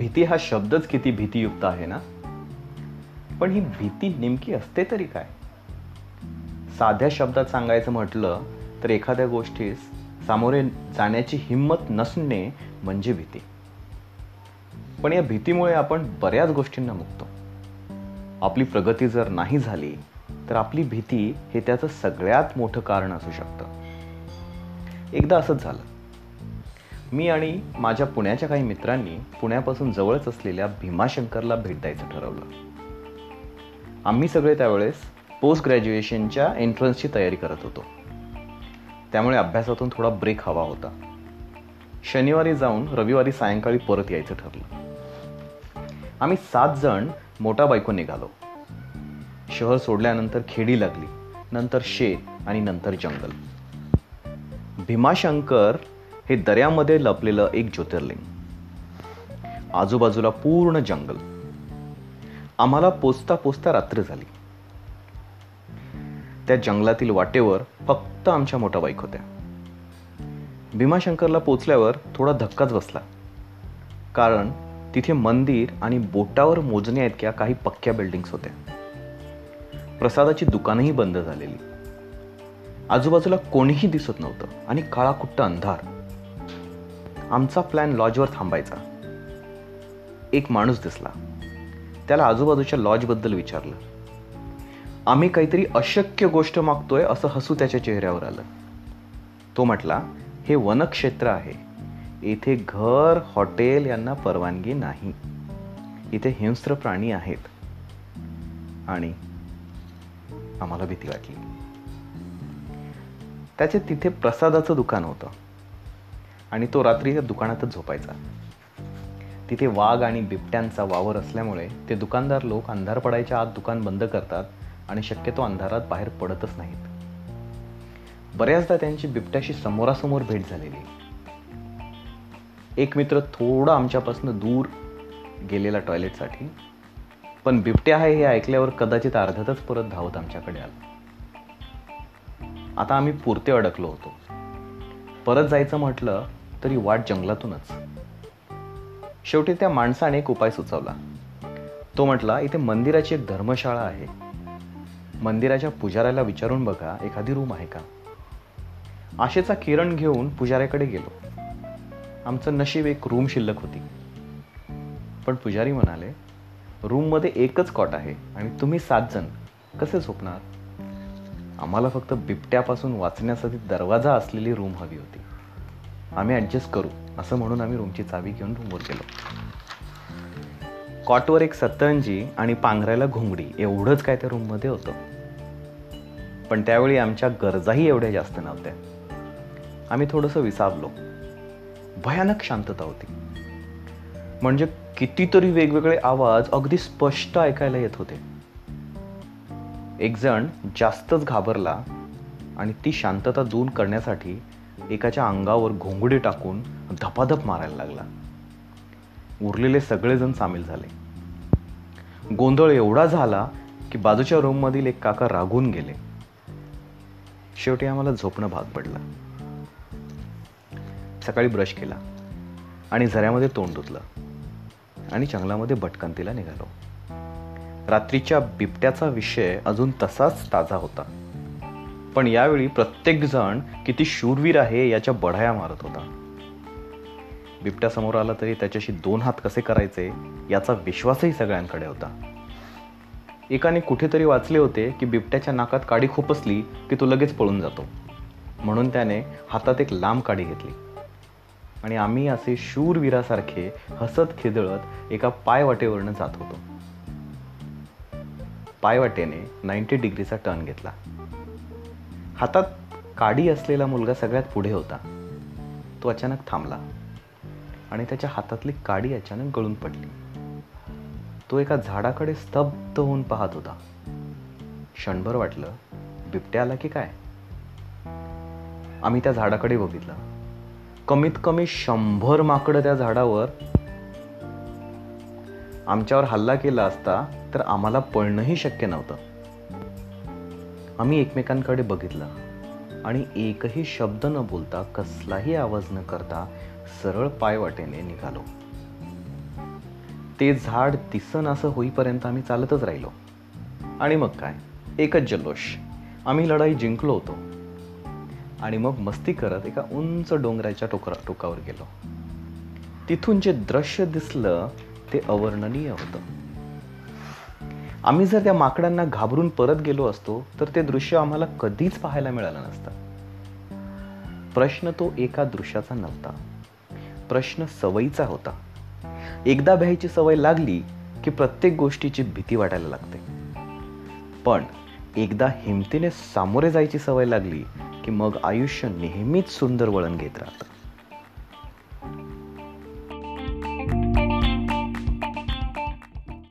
भीती हा शब्दच किती भीतीयुक्त आहे ना? पण ही भीती नेमकी असते तरी काय? साध्या शब्दात सांगायचं म्हटलं तर एखाद्या गोष्टीस सामोरे जाण्याची हिंमत नसणे म्हणजे भीती. पण या भीतीमुळे आपण बऱ्याच गोष्टींना मुकतो. आपली प्रगती जर नाही झाली तर आपली भीती हे त्याचं सगळ्यात मोठं कारण असू शकतं. एकदा असंच झालं. मी आणि माझ्या पुण्याच्या काही मित्रांनी पुण्यापासून जवळच असलेल्या भीमाशंकरला भेट द्यायचं ठरवलं. आम्ही सगळे त्यावेळेस पोस्ट ग्रॅज्युएशनच्या एंट्रन्सची तयारी करत होतो. त्यामुळे अभ्यासातून थोडा ब्रेक हवा होता. शनिवारी जाऊन रविवारी सायंकाळी परत यायचं ठरलं. आम्ही सात जण मोठा बायको निघालो. शहर सोडल्यानंतर खेडी लागली नंतर शेत आणि नंतर जंगल. भीमाशंकर हे दर्यामध्ये लपलेलं एक ज्योतिर्लिंग. आजूबाजूला पूर्ण जंगल. आम्हाला पोचता पोचता रात्र झाली. त्या जंगलातील वाटेवर फक्त आमच्या मोठ्या बाईक होत्या. भीमाशंकरला पोचल्यावर थोडा धक्काच बसला. कारण तिथे मंदिर आणि बोटावर मोजण्या इतक्या काही पक्क्या बिल्डिंग्स होत्या. प्रसादाची दुकानही बंद झालेली. आजूबाजूला कोणीही दिसत नव्हतं आणि काळाकुट्ट अंधार. आमचा प्लॅन लॉजवर थांबायचा. एक माणूस दिसला. त्याला आजूबाजूच्या लॉजबद्दल विचारलं. आम्ही काहीतरी अशक्य गोष्ट मागतोय असं हसू त्याच्या चेहऱ्यावर आलं. तो म्हटला हे वनक्षेत्र आहे. इथे घर हॉटेल यांना परवानगी नाही. इथे हिंस्र प्राणी आहेत. आणि आम्हाला भीती वाटली. त्याचे तिथे प्रसादाचं दुकान होतं. आणि तो रात्री त्या दुकानातच झोपायचा. तिथे वाघ आणि बिबट्यांचा वावर असल्यामुळे ते दुकानदार लोक अंधार पडायच्या आत दुकान बंद करतात आणि शक्यतो अंधारात बाहेर पडतच नाहीत. बऱ्याचदा त्यांची बिबट्याशी समोरासमोर भेट झालेली. एक मित्र थोडा आमच्यापासून दूर गेलेला टॉयलेटसाठी पण बिबट्या आहे हे ऐकल्यावर कदाचित अर्ध्यातच परत धावत आमच्याकडे आला. आता आम्ही पुरते अडकलो होतो. परत जायचं म्हटलं तरी वाट जंगलातूनच. शेवटी त्या माणसाने एक उपाय सुचवला. तो म्हटला इथे मंदिराची एक धर्मशाळा आहे. मंदिराच्या पुजाऱ्याला विचारून बघा एखादी रूम आहे का? आशेचा किरण घेऊन पुजाऱ्याकडे गेलो. आमचं नशीब एक रूम शिल्लक होती. पण पुजारी म्हणाले रूममध्ये एकच कॉट आहे आणि तुम्ही सात जण. कसे झोपणार? आम्हाला फक्त बिबट्यापासून वाचण्यासाठी दरवाजा असलेली रूम हवी होती. आम्ही ॲडजस्ट करू. असं म्हणून आम्ही रूमची चावी घेऊन रूमवर गेलो. कॉटवर एक सतरंजी आणि पांघरायला घोंगडी एवढंच काय त्या रूममध्ये होतं. पण त्यावेळी आमच्या गरजाही एवढ्या जास्त नव्हत्या. आम्ही थोडंसं विसावलो. भयानक शांतता होती. म्हणजे कितीतरी वेगवेगळे आवाज अगदी स्पष्ट ऐकायला येत होते. एक जण जास्तच घाबरला आणि ती शांतता दूर करण्यासाठी एकाच्या अंगावर घोंगडे टाकून धपाधप मारायला लागला. उरलेले सगळेजण सामील झाले. गोंधळ एवढा झाला की बाजूच्या रूममधील एक काका रागून गेले. शेवटी आम्हाला झोपणं भाग पडलं. सकाळी ब्रश केला आणि झऱ्यामध्ये तोंड धुतलं आणि जंगलामध्ये भटकंतीला निघालो. रात्रीच्या बिबट्याचा विषय अजून तसाच ताजा होता. पण यावेळी प्रत्येकजण किती शूरवीर आहे याच्या बढाया मारत होता. बिबट्या समोर आला तरी त्याच्याशी दोन हात कसे करायचे याचा विश्वासही सगळ्यांकडे होता. एकाने कुठेतरी वाचले होते की बिबट्याच्या नाकात काडी खुपसली की तो लगेच पळून जातो. म्हणून त्याने हातात एक लांब काडी घेतली. आणि आम्ही असे शूरवीरासारखे हसत खिदळत एका पायवाटेवरनं जात होतो. पायवाटेने नाईन्टी डिग्रीचा टर्न घेतला. हातात काडी असलेला मुलगा सगळ्यात पुढे होता. तो अचानक थांबला आणि त्याच्या हातातली काडी अचानक गळून पडली. तो एका झाडाकडे स्तब्ध होऊन पाहत होता. क्षणभर वाटलं बिबट्या आला की काय? आम्ही त्या झाडाकडे बघितलं. कमीत कमी शंभर माकडं त्या झाडावर आमच्यावर हल्ला केला असता तर आम्हाला पळणंही शक्य नव्हतं. आम्ही एकमेकांकडे बघितलं. आणि एकही शब्द न बोलता कसलाही आवाज न करता सरळ पायवाटेने निघालो. ते झाड दिसन असं होईपर्यंत आम्ही चालतच राहिलो. आणि मग काय? एकच जल्लोष. आम्ही लढाई जिंकलो होतो. आणि मग मस्ती करत एका उंच डोंगराच्या टोकरा टोकावर गेलो. तिथून जे दृश्य दिसलं ते अवर्णनीय होतं. आम्ही जर त्या माकडांना घाबरून परत गेलो असतो तर ते दृश्य आम्हाला कधीच पाहायला मिळालं नसतं. प्रश्न तो एका दृश्याचा नव्हता. प्रश्न सवयीचा होता. एकदा भ्यायची सवय लागली की प्रत्येक गोष्टीची भीती वाटायला लागते. पण एकदा हिमतीने सामोरे जायची सवय लागली की मग आयुष्य नेहमीच सुंदर वळण घेत राहतं.